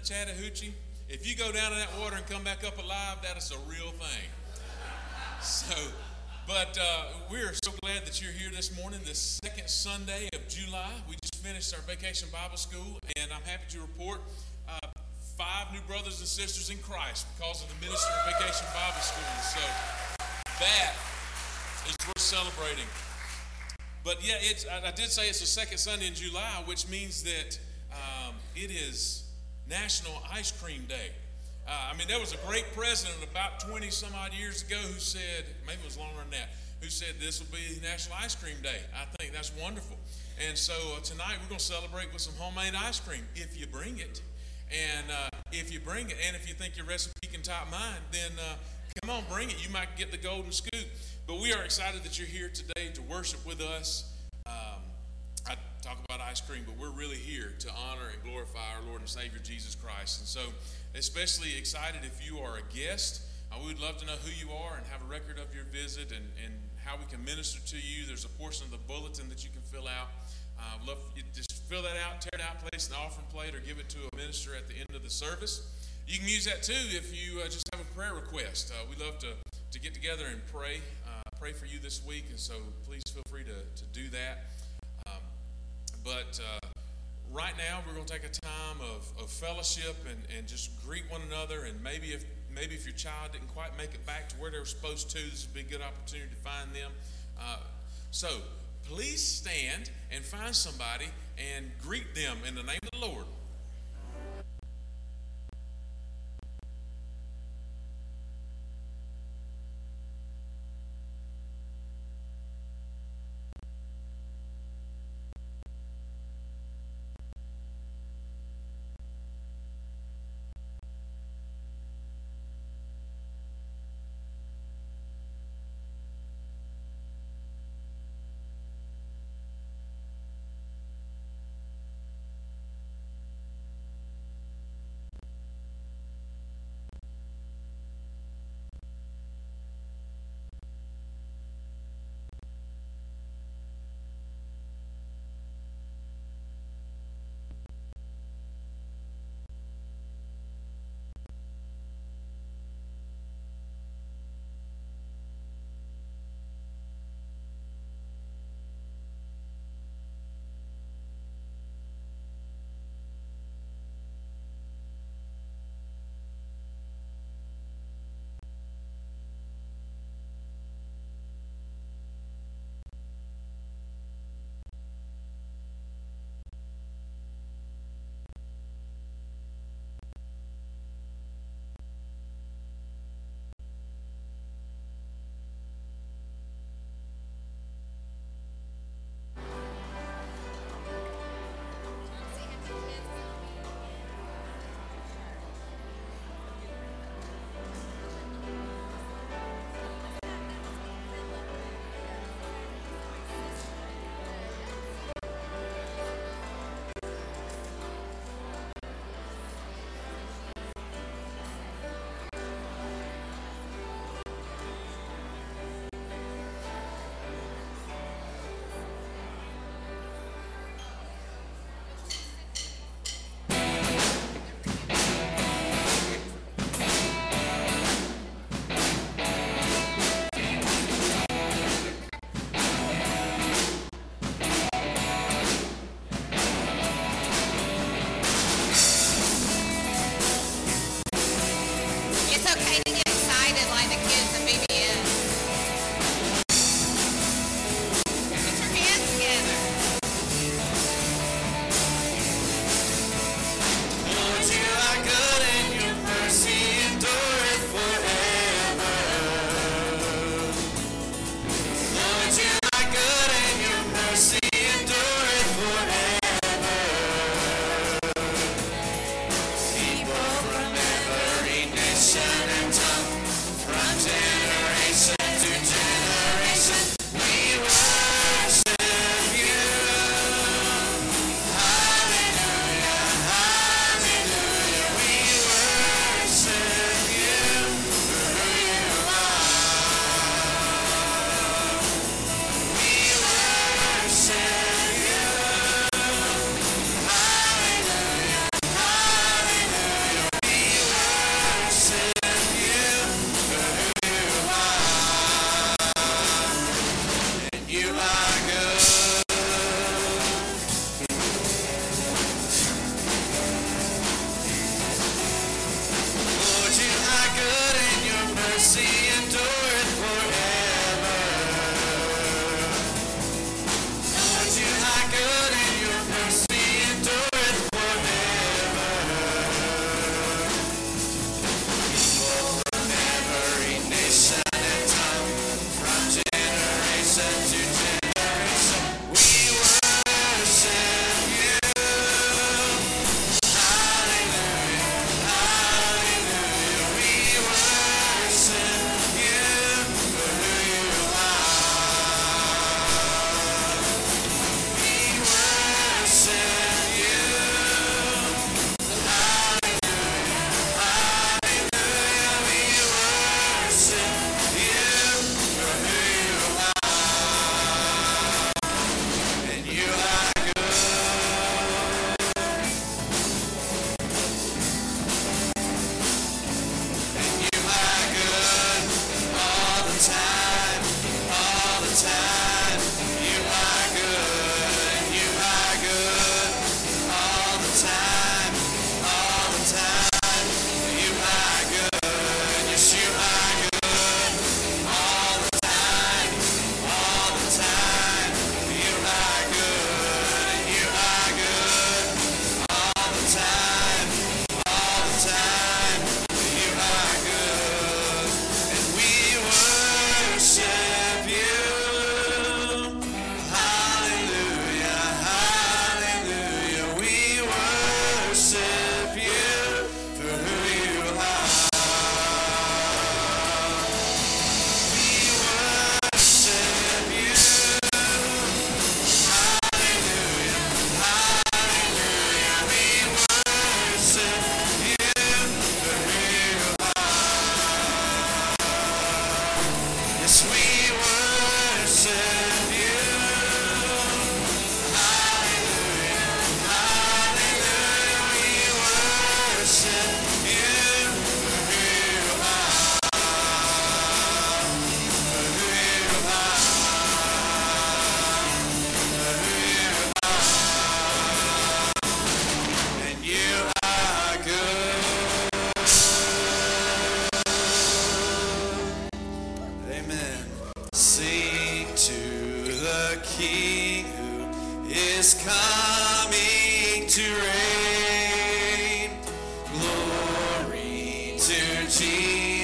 the Chattahoochee, if you go down in that water and come back up alive, that is a real thing. So, but uh, we're so glad that you're here this morning, the second Sunday of July. We just finished our vacation Bible school, and I'm happy to report uh, five new brothers and sisters in Christ because of the ministry of Vacation Bible School. So that is worth celebrating. But yeah, it's, I, I did say it's the second Sunday in July, which means that um, it is National Ice Cream Day. Uh, I mean, there was a great president about 20 some odd years ago who said, maybe it was longer than that, who said this will be National Ice Cream Day. I think that's wonderful. And so uh, tonight we're going to celebrate with some homemade ice cream if you bring it. And uh, if you bring it, and if you think your recipe can top mine, then uh, come on, bring it. You might get the golden scoop. But we are excited that you're here today to worship with us. Um, talk about ice cream, but we're really here to honor and glorify our Lord and Savior Jesus Christ. And so, especially excited if you are a guest. Uh, we would love to know who you are and have a record of your visit and, and how we can minister to you. There's a portion of the bulletin that you can fill out. Uh, love you just fill that out, tear it out, place an offering plate, or give it to a minister at the end of the service. You can use that too if you uh, just have a prayer request. Uh, we love to, to get together and pray pray for you this week, and so please feel free to, to do that. But uh, right now, we're going to take a time of, of fellowship and, and just greet one another. And maybe if maybe if your child didn't quite make it back to where they were supposed to, this would be a good opportunity to find them. Uh, so please stand and find somebody and greet them in the name of the Lord.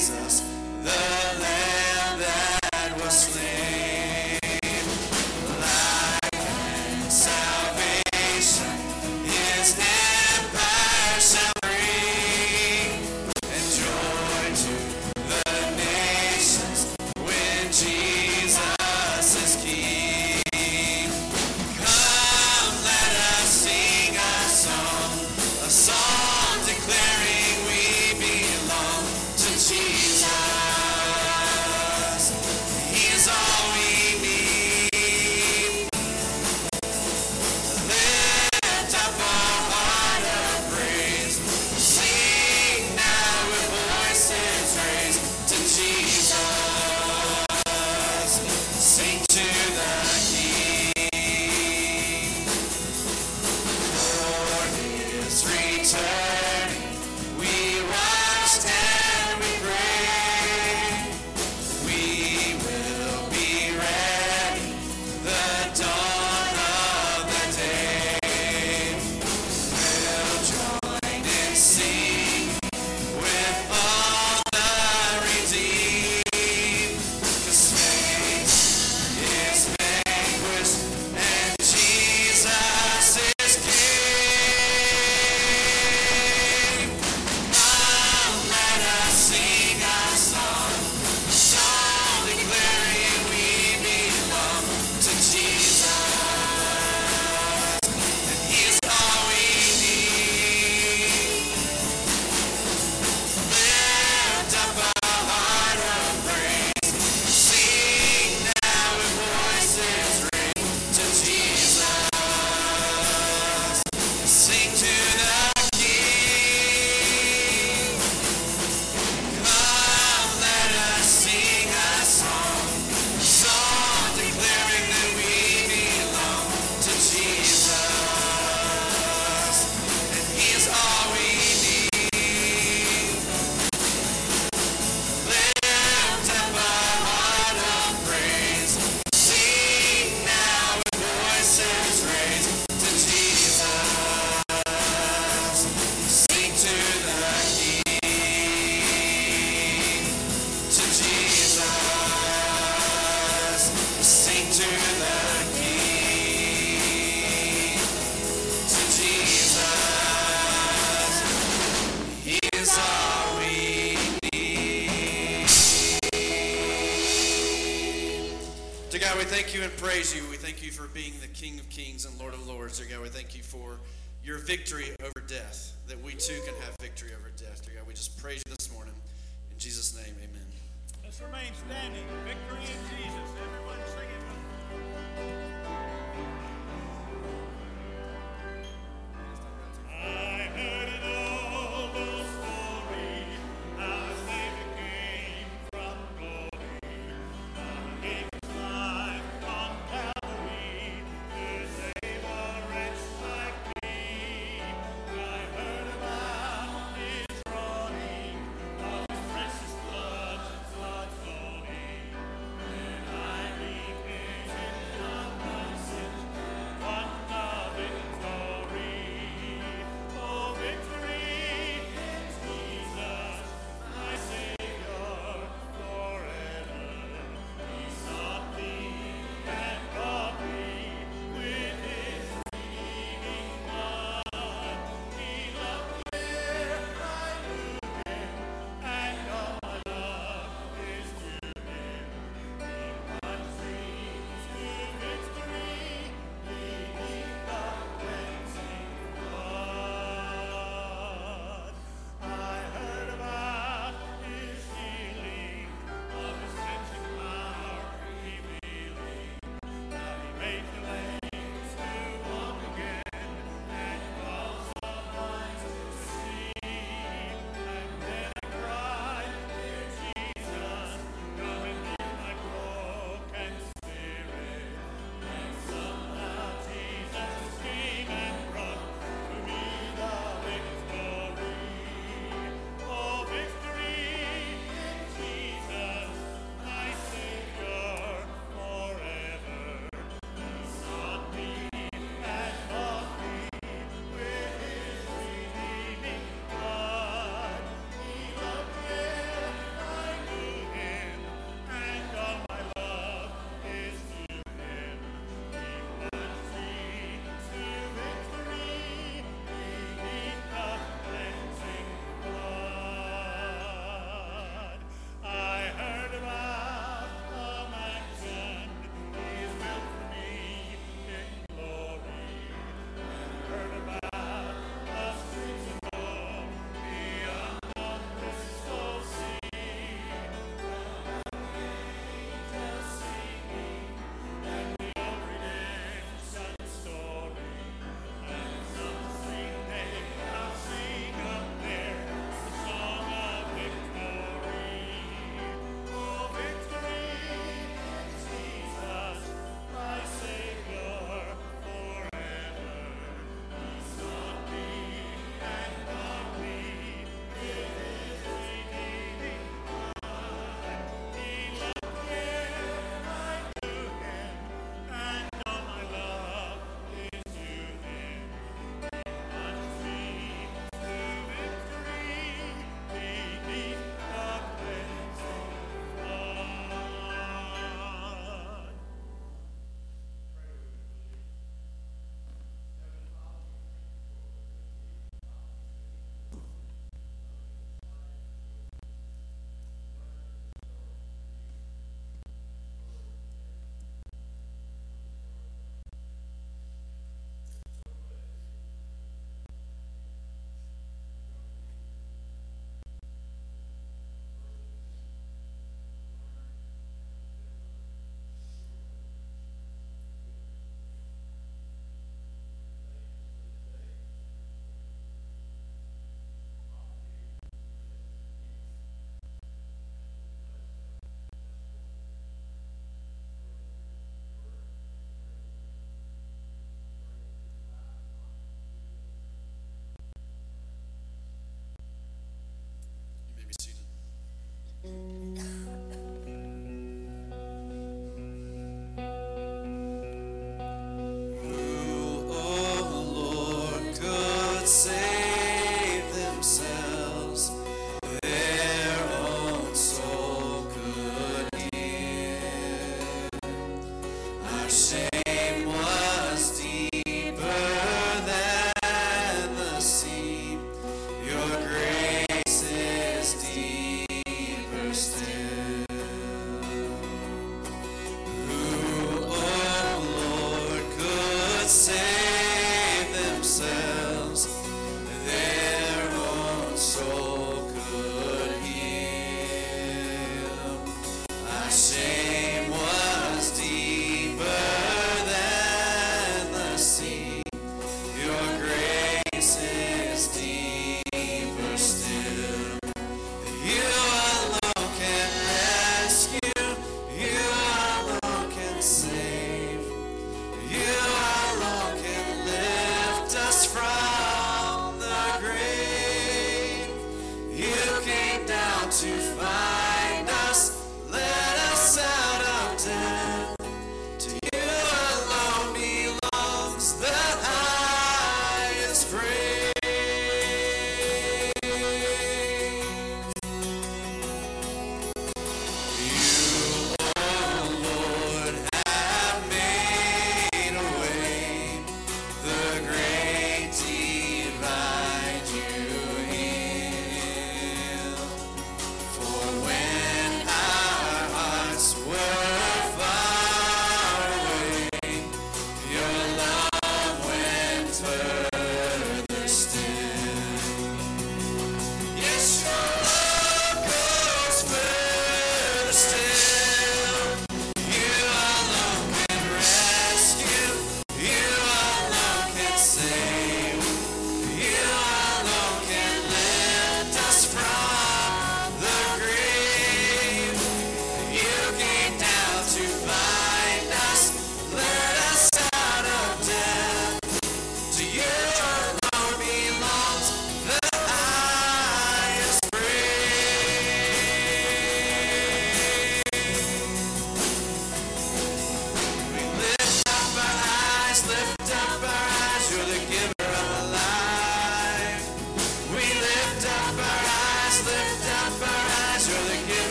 Jesus, the Lamb. Kings and Lord of Lords, dear God. We thank you for your victory over death, that we too can have victory over death, dear God. We just praise you this morning. In Jesus' name, amen. Let's remain standing. Victory in Jesus. Everyone sing it. I heard it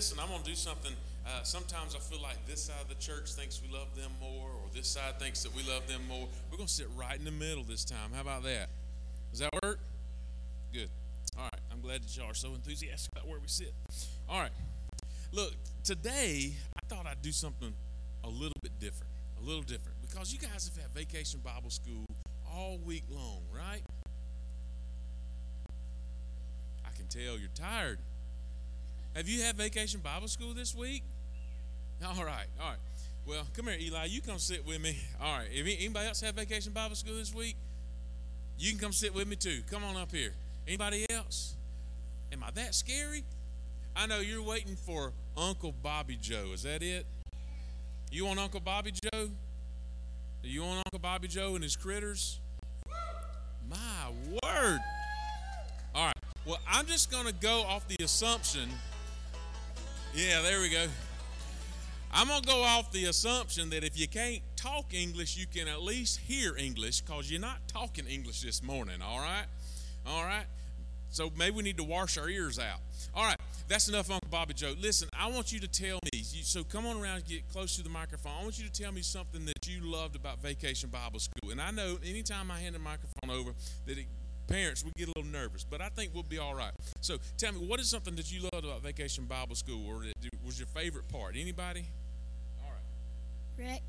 listen, I'm going to do something. Uh, sometimes I feel like this side of the church thinks we love them more, or this side thinks that we love them more. We're going to sit right in the middle this time. How about that? Does that work? Good. All right. I'm glad that y'all are so enthusiastic about where we sit. All right. Look, today I thought I'd do something a little bit different. A little different. Because you guys have had vacation Bible school all week long, right? I can tell you're tired. Have you had vacation Bible school this week? All right, all right. Well, come here, Eli. You come sit with me. All right. If anybody else have vacation Bible school this week, you can come sit with me too. Come on up here. Anybody else? Am I that scary? I know you're waiting for Uncle Bobby Joe. Is that it? You want Uncle Bobby Joe? Do you want Uncle Bobby Joe and his critters? My word. All right. Well, I'm just going to go off the assumption Yeah, there we go. I'm going to go off the assumption that if you can't talk English, you can at least hear English because you're not talking English this morning, all right? All right? So maybe we need to wash our ears out. All right, that's enough, Uncle Bobby Joe. Listen, I want you to tell me. So come on around, get close to the microphone. I want you to tell me something that you loved about Vacation Bible School. And I know anytime I hand the microphone over, that it, parents we get a little nervous, but I think we'll be all right. So tell me, what is something that you loved about Vacation Bible School, or that was your favorite part? Anybody? All right. Rec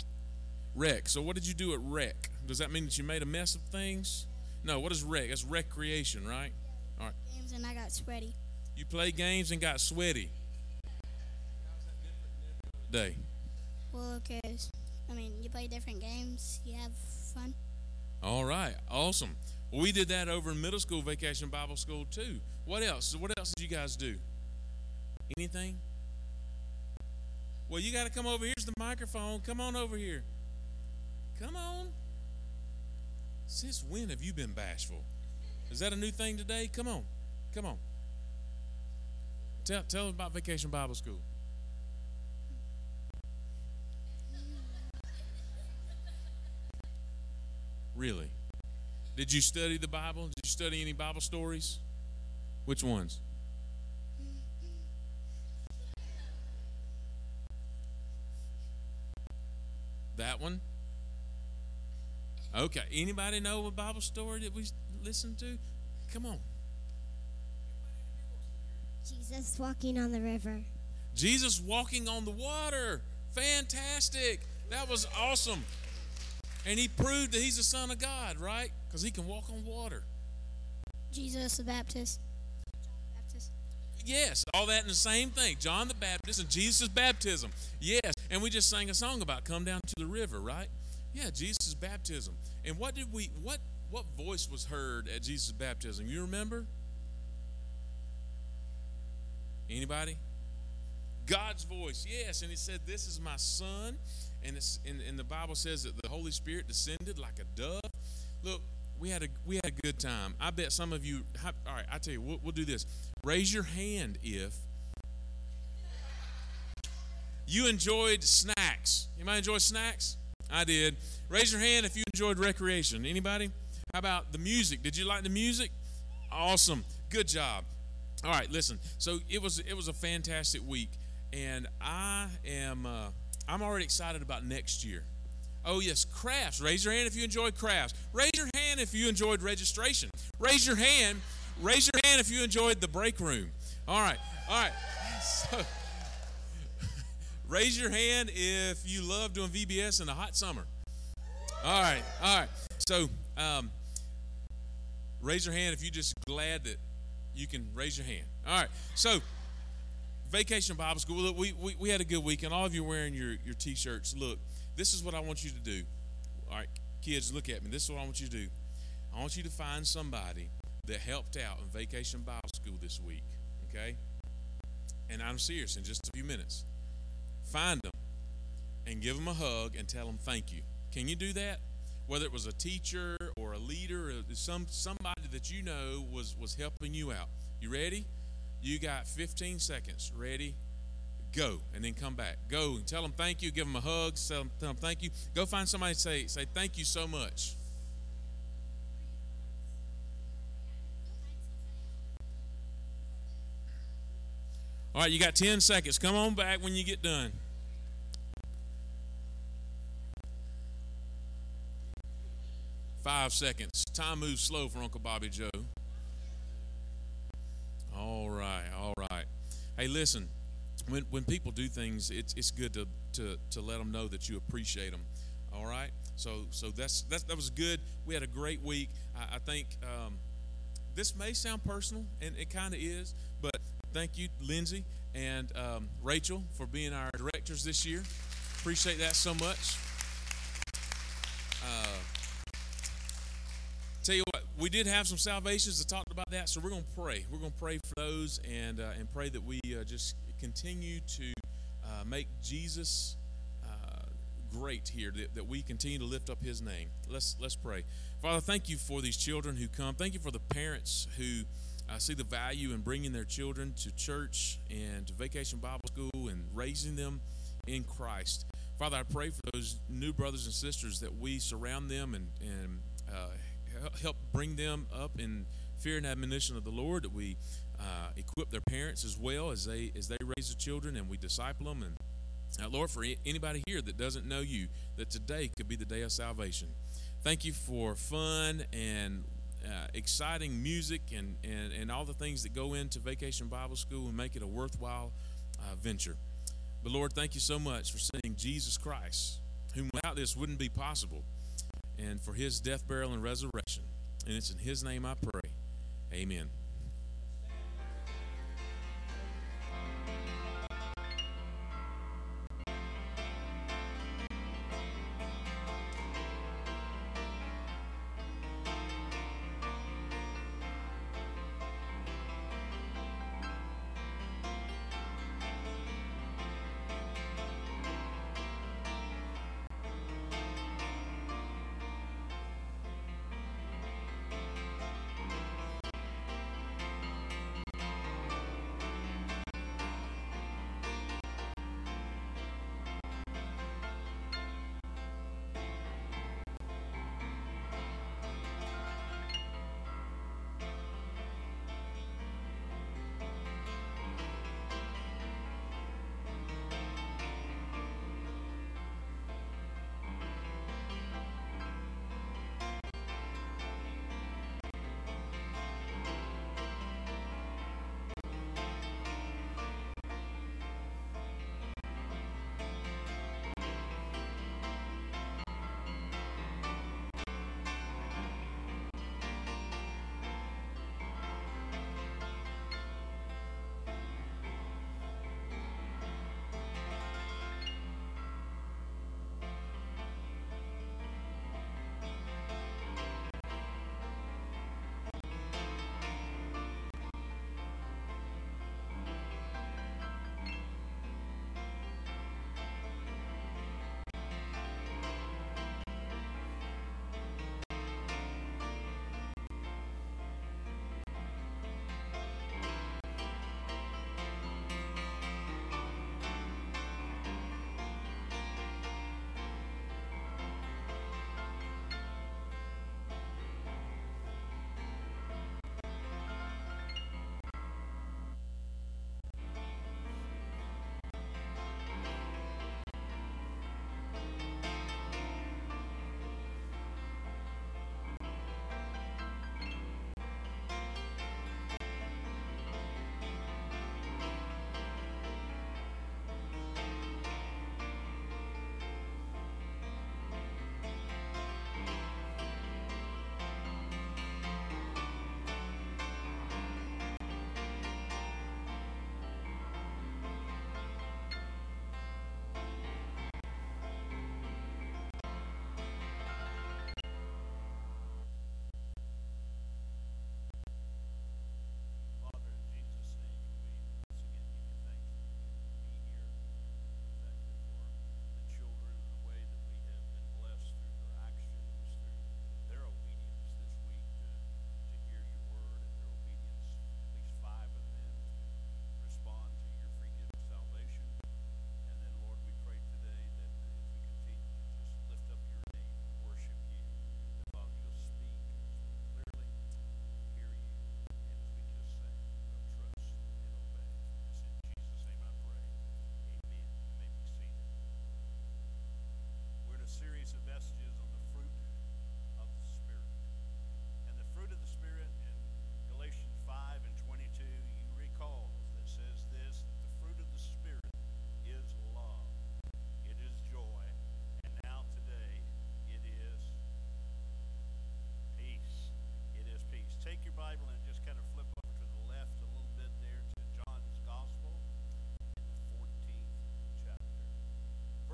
Rec. So what did you do at rec? Does that mean that you made a mess of things? No. What is rec? That's recreation, right? All right. games and I got sweaty. You play games and got sweaty. Day. Well, cause I mean, you play different games, you have fun. All right. Awesome. We did that over in middle school vacation Bible school too. What else? What else did you guys do? Anything? Well, you got to come over. Here's the microphone. Come on over here. Come on. Since when have you been bashful? Is that a new thing today? Come on. Come on. Tell, tell them about Vacation Bible School. Really? Did you study the Bible? Did you study any Bible stories? Which ones? That one? Okay. Anybody know a Bible story that we listened to? Come on. Jesus walking on the river. Jesus walking on the water. Fantastic. That was awesome. And he proved that he's the Son of God, right? Because he can walk on water. Jesus the Baptist. John the Baptist. Yes, all that in the same thing. John the Baptist and Jesus' baptism. Yes, and we just sang a song about come down to the river, right? Yeah, Jesus' baptism. And what did we what what voice was heard at Jesus' baptism? You remember? Anybody? God's voice, yes. And he said, This is my son. And, it's, and, and the Bible says that the Holy Spirit descended like a dove. Look, we had a we had a good time. I bet some of you. All right, I tell you, we'll, we'll do this. Raise your hand if you enjoyed snacks. Anybody enjoy snacks? I did. Raise your hand if you enjoyed recreation. Anybody? How about the music? Did you like the music? Awesome. Good job. All right, listen. So it was it was a fantastic week, and I am uh, I'm already excited about next year. Oh yes, crafts. Raise your hand if you enjoyed crafts. Raise your hand if you enjoyed registration. Raise your hand. Raise your hand if you enjoyed the break room. All right, all right. So, raise your hand if you love doing VBS in the hot summer. All right, all right. So, um, raise your hand if you're just glad that you can raise your hand. All right. So, Vacation Bible School. Look, we, we, we had a good weekend. all of you wearing your, your t shirts. Look, this is what I want you to do. All right, kids, look at me. This is what I want you to do. I want you to find somebody that helped out in Vacation Bible School this week, okay? And I'm serious in just a few minutes. Find them and give them a hug and tell them thank you. Can you do that? Whether it was a teacher or a leader or some somebody that you know was was helping you out. You ready? You got 15 seconds. Ready? Go, and then come back. Go and tell them thank you. Give them a hug. Tell them, thank you. Go find somebody say say thank you so much. All right, you got 10 seconds. Come on back when you get done. Five seconds. Time moves slow for Uncle Bobby Joe. All right, all right. Hey, listen. When, when people do things, it's, it's good to, to, to let them know that you appreciate them. All right. So so that's, that's that was good. We had a great week. I, I think um, this may sound personal, and it kind of is. But thank you, Lindsay and um, Rachel, for being our directors this year. Appreciate that so much. Uh, we did have some salvations that talked about that, so we're going to pray. We're going to pray for those and uh, and pray that we uh, just continue to uh, make Jesus uh, great here. That, that we continue to lift up His name. Let's let's pray. Father, thank you for these children who come. Thank you for the parents who uh, see the value in bringing their children to church and to vacation Bible school and raising them in Christ. Father, I pray for those new brothers and sisters that we surround them and, and uh, help bring them up in fear and admonition of the Lord. That we uh, equip their parents as well as they as they raise the children and we disciple them. And uh, Lord, for anybody here that doesn't know you, that today could be the day of salvation. Thank you for fun and uh, exciting music and, and, and all the things that go into Vacation Bible School and make it a worthwhile uh, venture. But Lord, thank you so much for sending Jesus Christ, whom without this wouldn't be possible, and for his death, burial, and resurrection. And it's in his name I pray. Amen.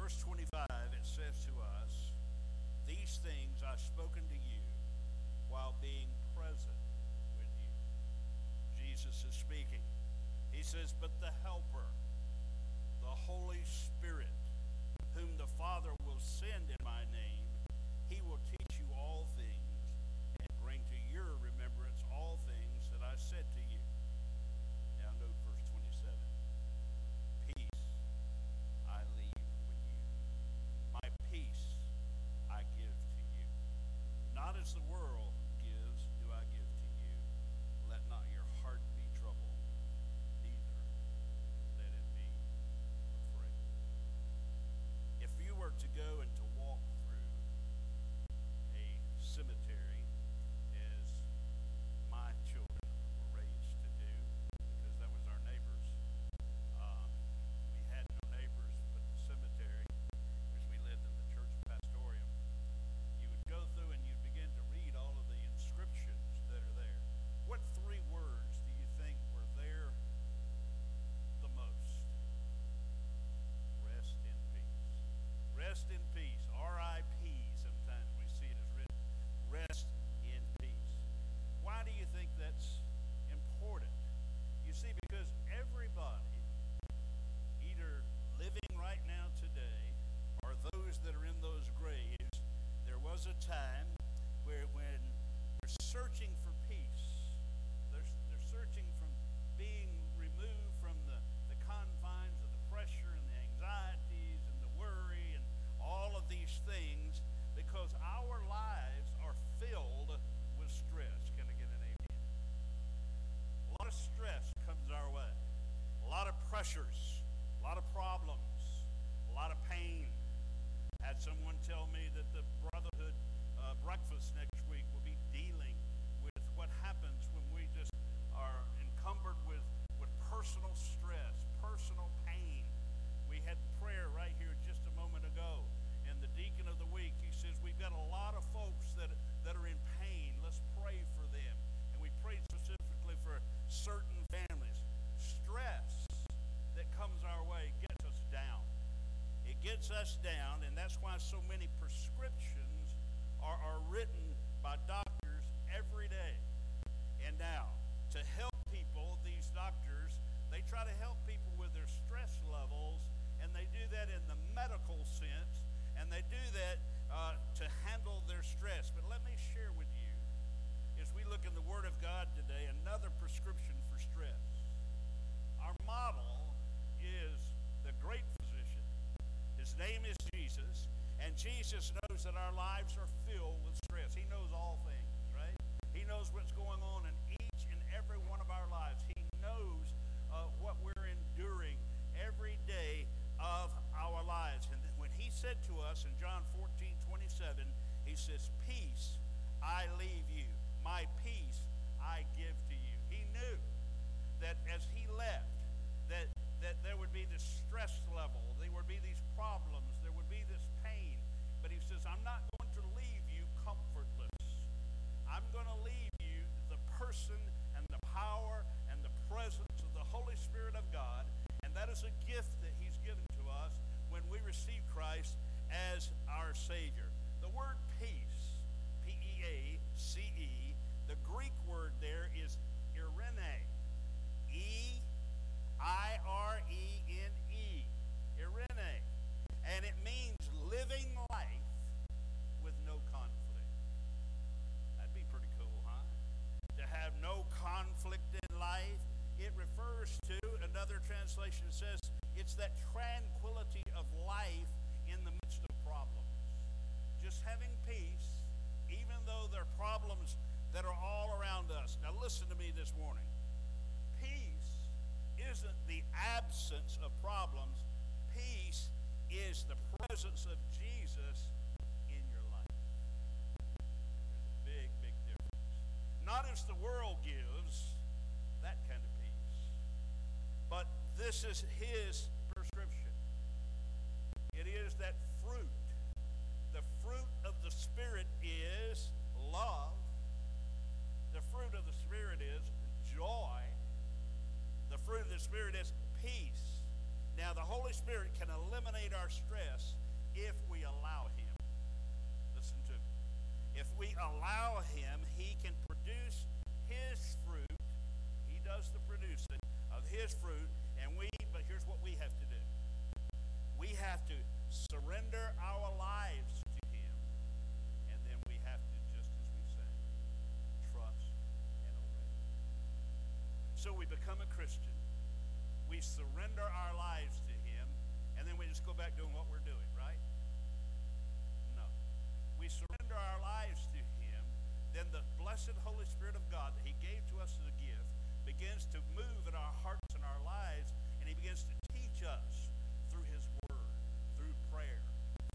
Verse 25, it says to us, These things I've spoken to you while being present with you. Jesus is speaking. He says, But the Helper, the Holy Spirit, whom the Father will send in my name, he will teach you all things and bring to your remembrance all things that I said to Best in. Gets us down, and that's why so many prescriptions are, are written by doctors every day. And now, to help people, these doctors, they try to help people with their stress levels, and they do that in the medical sense, and they do that uh, to handle their stress. But let me share with you, as we look in the Word of God today, another prescription for stress. Our model is the great physician. His name is Jesus, and Jesus knows that our lives are filled with stress. He knows all things, right? He knows what's going on in each and every one of our lives. He knows uh, what we're enduring every day of our lives. And when he said to us in John 14, 27, he says, Peace I leave you, my peace The world gives, that kind of peace, but this is His prescription. It is that fruit. The fruit of the Spirit is love. The fruit of the Spirit is joy. The fruit of the Spirit is peace. Now, the Holy Spirit can eliminate our stress if we allow Him. Listen to me. If we allow Him, He can produce His fruit. He does the producing of His fruit, and we, but here's what we have to do we have to surrender our lives to Him, and then we have to, just as we say, trust and obey. So we become a Christian. We surrender our lives to Him, and then we just go back doing what we're doing, right? No. We surrender our lives to Him, then the blessed Holy Spirit of God that He gave to us as a gift begins to move in our hearts and our lives, and He begins to teach us through His Word, through prayer,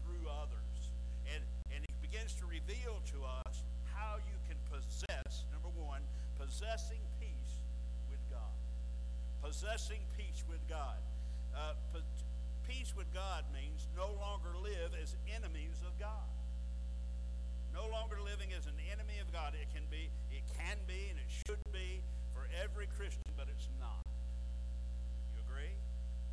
through others. And, and He begins to reveal to us how you can possess, number one, possessing peace with God. Possessing peace with God. Uh, peace with God means no longer live as enemies of God. No longer living as an enemy of God. It can be, it can be, and it should be for every Christian, but it's not. You agree?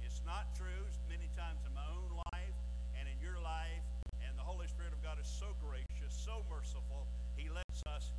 It's not true many times in my own life and in your life. And the Holy Spirit of God is so gracious, so merciful. He lets us,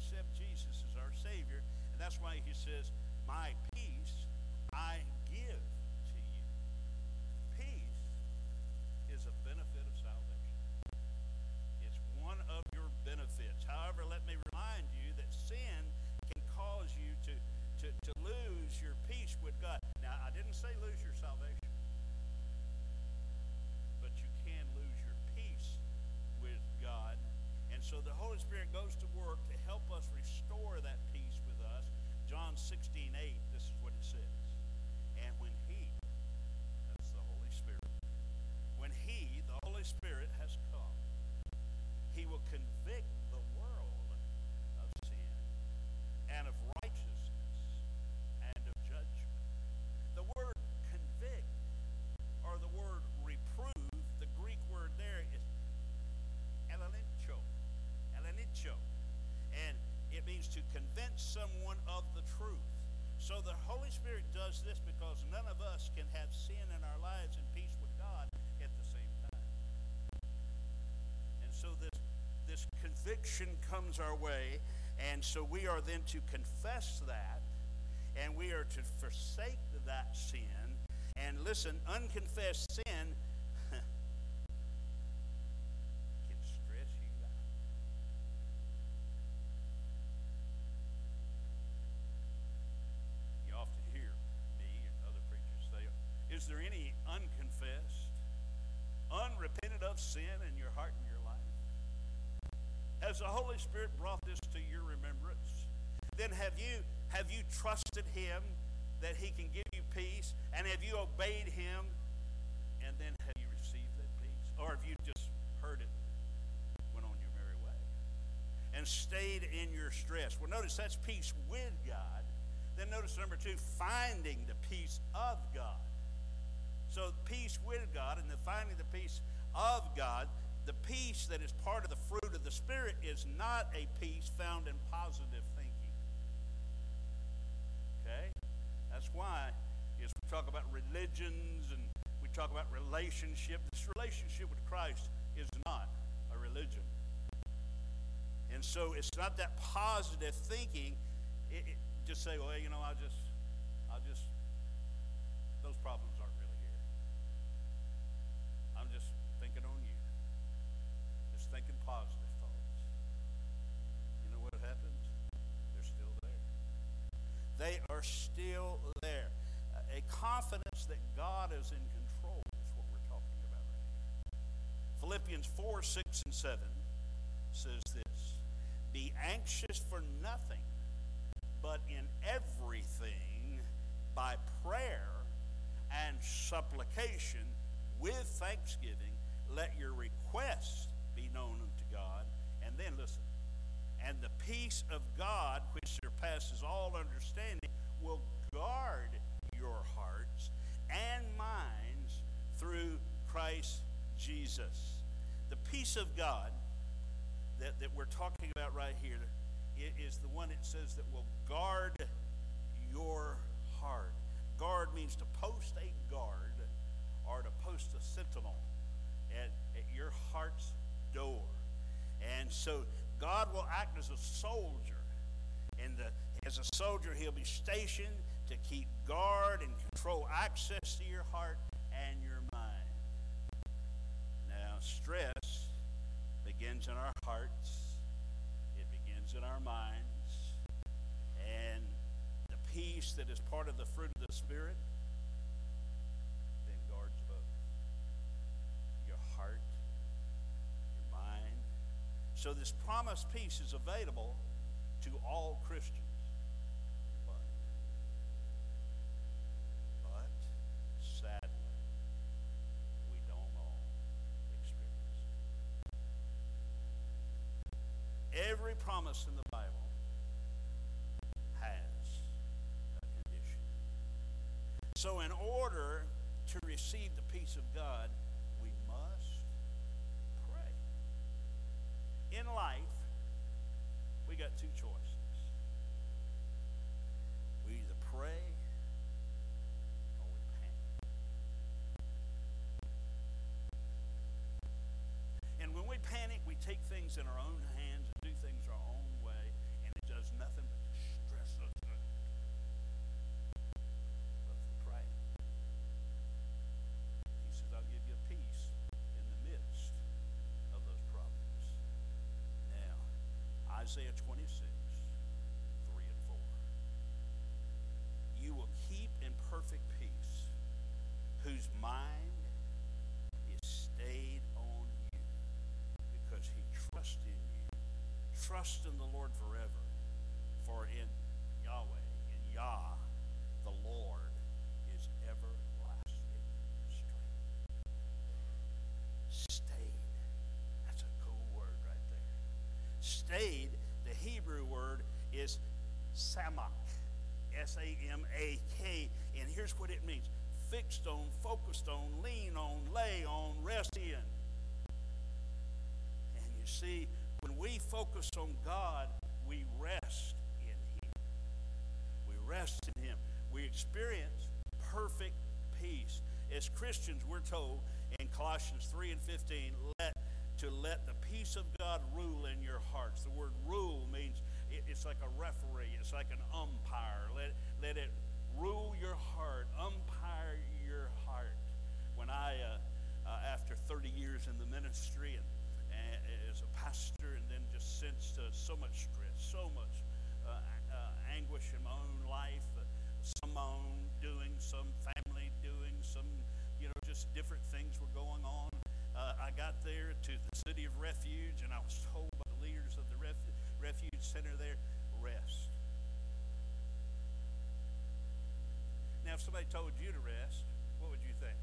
accept Jesus as our Savior. And that's why he says, My peace I give to you. Peace is a benefit of salvation, it's one of your benefits. However, let me remind you that sin can cause you to, to, to lose your peace with God. Now, I didn't say lose your salvation. But you can lose your peace with God. And so the Holy Spirit goes to John 16, 8, this is what it says. And when He, that's the Holy Spirit, when He, the Holy Spirit, has come, He will convict the world of sin and of righteousness and of judgment. The word convict or the word reprove, the Greek word there is elenicho. Elenicho. And it means to convince someone of the truth. So the Holy Spirit does this because none of us can have sin in our lives and peace with God at the same time. And so this this conviction comes our way, and so we are then to confess that, and we are to forsake that sin. And listen, unconfessed sin can stress you out. You often hear me and other preachers say, Is there any unconfessed, unrepented of sin in your heart and your life? Has the Holy Spirit brought this to your remembrance? Then have you have you trusted him that he can give you peace? And have you obeyed him? And then have you received that peace? Or have you just heard it, went on your merry way? And stayed in your stress. Well, notice that's peace with God. Then notice number two, finding the peace of God. So peace with God and the finding the peace of God, the peace that is part of the fruit of the Spirit is not a peace found in positive thinking. Okay? That's why is we talk about religions and we talk about relationship. This relationship with Christ is not a religion. And so it's not that positive thinking. It, it, just say, well, you know, I just, I just, those problems aren't really here. I'm just thinking on you. Just thinking positive thoughts. You know what happens? They're still there. They are still there. A confidence that God is in control is what we're talking about right here. Philippians 4, 6, and 7 says this Be anxious for nothing, but in everything by prayer and supplication with thanksgiving, let your requests be known unto God. And then listen, and the peace of God, which surpasses all understanding, will guard your hearts and minds through Christ Jesus. The peace of God that, that we're talking about right here i- the one it says that will guard your heart. Guard means to post a guard or to post a sentinel at, at your heart's door. And so God will act as a soldier. And the, as a soldier, he'll be stationed to keep guard and control access to your heart and your mind. Now, stress begins in our hearts, it begins in our minds, and the peace that is part of the fruit of the Spirit then guards both your heart, your mind. So, this promised peace is available to all Christians. But, but sadly, we don't all experience it. Every promise in the Bible has a condition. So, in order to receive the peace of God, we must pray. In life, we got two choices. We either pray or we panic. And when we panic, we take things in our own hands Isaiah 26, 3 and 4. You will keep in perfect peace whose mind is stayed on you because he trusts in you. Trust in the Lord forever, for in Yahweh, in Yah, the Lord is everlasting strength. Stayed. That's a cool word right there. Stayed word is samak. S A M A K. And here's what it means fixed on, focused on, lean on, lay on, rest in. And you see, when we focus on God, we rest in Him. We rest in Him. We experience perfect peace. As Christians, we're told in Colossians 3 and 15, let to let the peace of God rule in your hearts. The word rule means it, it's like a referee, it's like an umpire. Let, let it rule your heart, umpire your heart. When I, uh, uh, after 30 years in the ministry and, and as a pastor, and then just sensed uh, so much stress, so much uh, uh, anguish in my own life, uh, some my own doing, some family doing, some, you know, just different things were going on. Uh, I got there to the city of refuge, and I was told by the leaders of the ref- refuge center there, rest. Now, if somebody told you to rest, what would you think?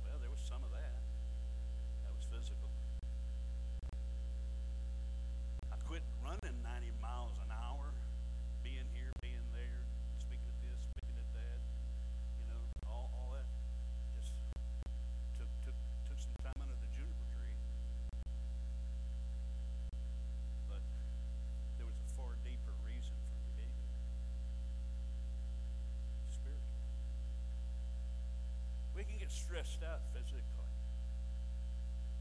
Well, there was some of that. That was physical. I quit running 90 miles an hour, being here, being there, speaking at this, speaking at that. You know, all, all that just took, took, took some time under the juniper tree. But there was a far deeper reason for me being there. Spiritual. We can get stressed out physically.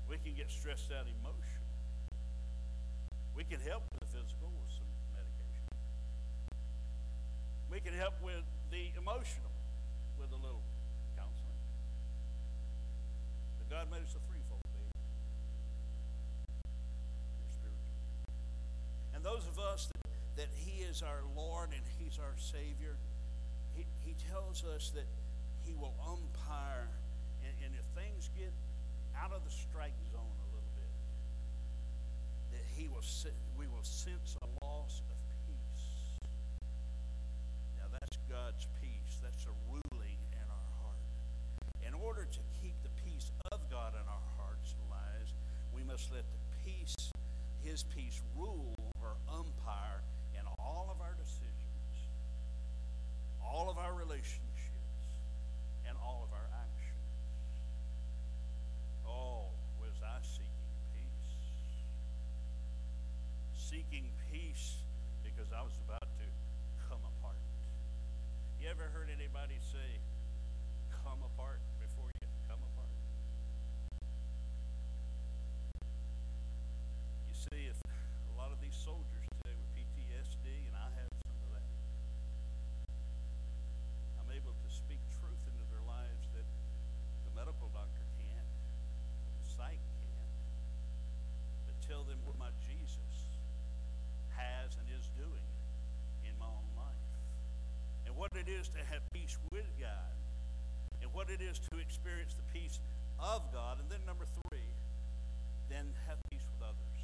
We can get stressed out emotionally. We can help with the physical with some medication. We can help with the emotional with a little counseling. But God made us a threefold being. Spiritual. And those of us that, that He is our Lord and He's our Savior, He, he tells us that He will umpire, and, if things get out of the strike zone a little bit, that He will we will sense a loss of peace. Now that's God's peace. That's a ruling in our heart. In order to keep the peace of God in our hearts and lives, we must let the peace, His peace, rule or umpire in all of our decisions, all of our relationships, and all of our actions. Oh, was I seeking peace? Seeking peace because I was about to come apart. You ever heard anybody say, come apart before you come apart? You see, if a lot of these soldiers today with PTSD, and I have some of that, I'm able to speak truth into their lives that the medical doctor can't, the psych can't, but tell them what my Jesus has and is doing in my own life. And what it is to have peace with God. And what it is to experience the peace of God. And then number three, then have peace with others.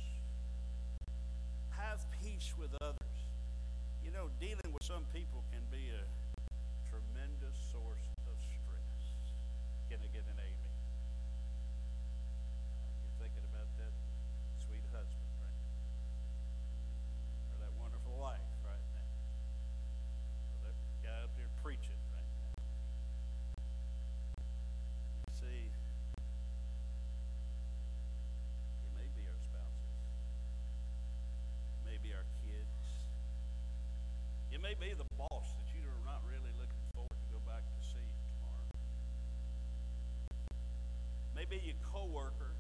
Have peace with others. You know, dealing with some people can be a tremendous source of stress. Can I get an amen? You're thinking about that sweet husband right now. Or that wonderful wife right now. Or that guy up there preaching right now. You see, it may be our spouses. It may be our kids. It may be the boss that you are not really looking forward to go back to see tomorrow. Maybe your coworker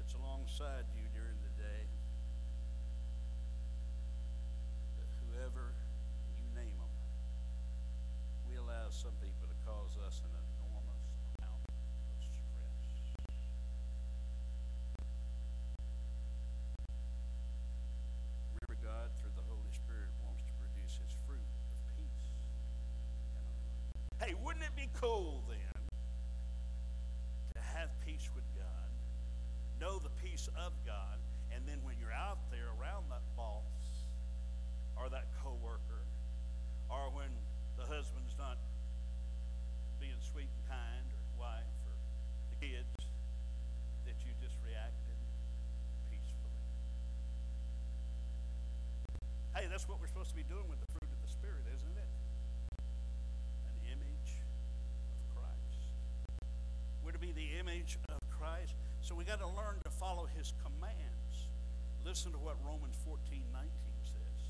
that's alongside you during the day. But whoever you name them, we allow some people to cause us an enormous amount of stress. Remember, God, through the Holy Spirit, wants to produce His fruit of peace. in our life. Hey, wouldn't it be cool then to have peace with God Know the peace of God, and then when you're out there around that boss or that coworker, or when the husband's not being sweet and kind, or wife, or the kids, that you just reacted peacefully. Hey, that's what we're supposed to be doing with the fruit of the Spirit, isn't it? An image of Christ. We're to be the image of Christ. So we got to learn to follow his commands. Listen to what Romans 14 19 says.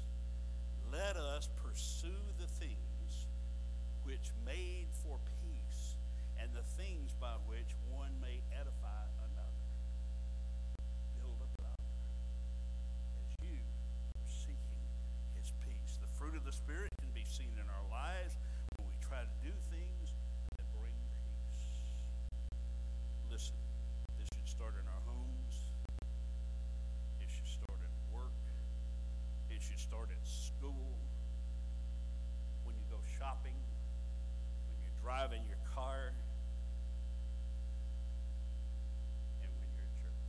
Let us pursue the things which made for peace and the things by which one may edify another. Build up another as you are seeking his peace. The fruit of the Spirit can be seen in our lives when we try to do things that bring peace. Listen, this should start in our homes. It should start at work. It should start at school. When you go shopping. When you're your car. And when you're at church.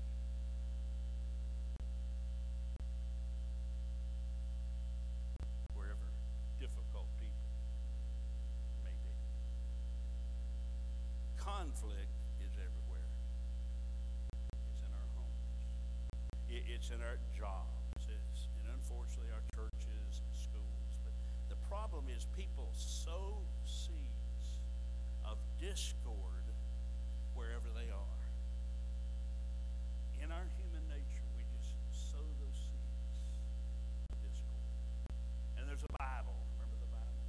Wherever difficult people may be. Conflict is everywhere. It's in our homes. It's in our jobs. It's and unfortunately our churches and schools. But the problem is people so of discord wherever they are. In our human nature, we just sow those seeds of discord. And there's a Bible. Remember the Bible?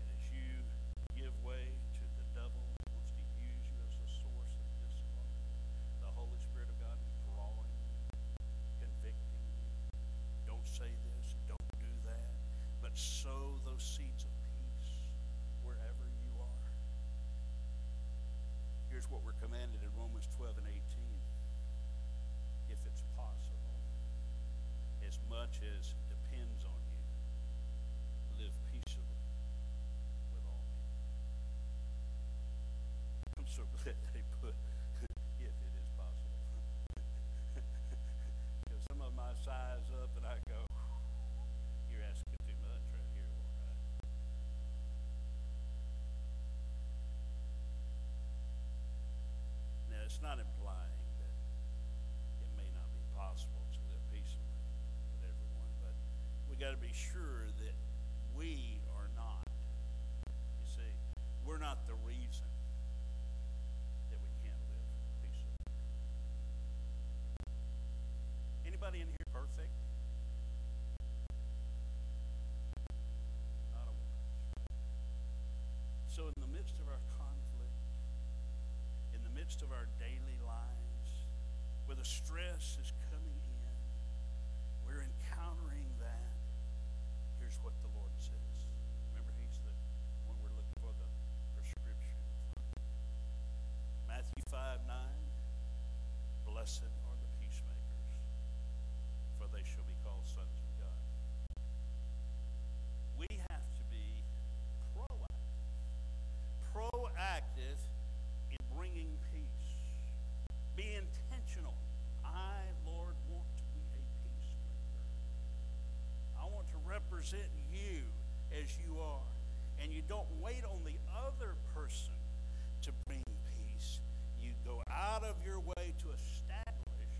And as you give way to the devil who wants to use you as a source of discord, the Holy Spirit of God is drawing you, convicting you. Don't say this, don't do that, but sow those seeds of peace wherever you are. Here's what we're commanded in Romans 12 and 18. If it's possible, as depends on you, live peaceably with all men. I'm so glad they put if it is possible. Because some of I size up and I go, you're asking too much right here. Right? Now, it's not implying that it may not be possible to live peaceably with everyone, but we got to be sure that we are not. You see, we're not the reason that we can't live peaceably. Anybody in here perfect? Not a one. So, in the midst of our conflict, in the midst of our daily lives, where the stress is coming in, we're encountering that. Here's what the Lord says. Remember, He's the one we're looking for the prescription. Matthew 5 9. Blessed are the peacemakers, for they shall be called sons of God. We have to be proactive proactive in bringing peace. Be intentional. I, Lord, want to be a peacemaker. I want to represent you as you are. And you don't wait on the other person to bring go out of your way to establish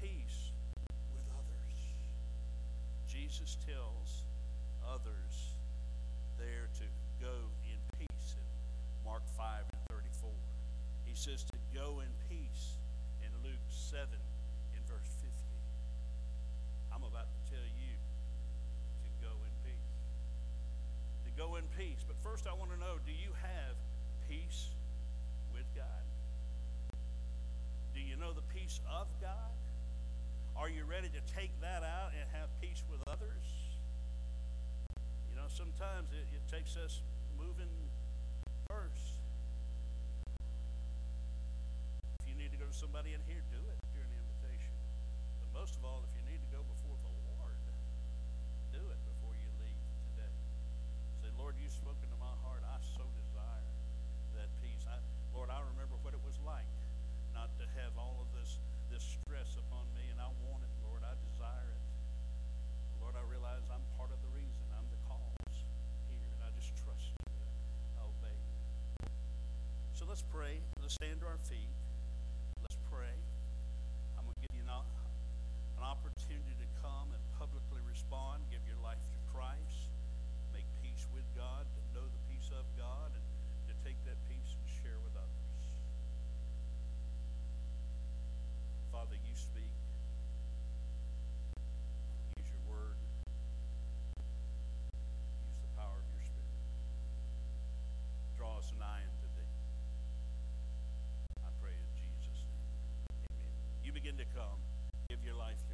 peace with others. Jesus tells others there to go in peace in Mark 5 and 34. He says to go in peace in Luke 7 in verse 50. I'm about to tell you to go in peace. To go in peace. But first, I want to know do you have peace with God? You know the peace of God? Are you ready to take that out and have peace with others? You know, sometimes it, it takes us moving first. If you need to go to somebody in here, do it during the invitation. But most of all, if you Let's pray and stand to our feet. begin to come. Give your life to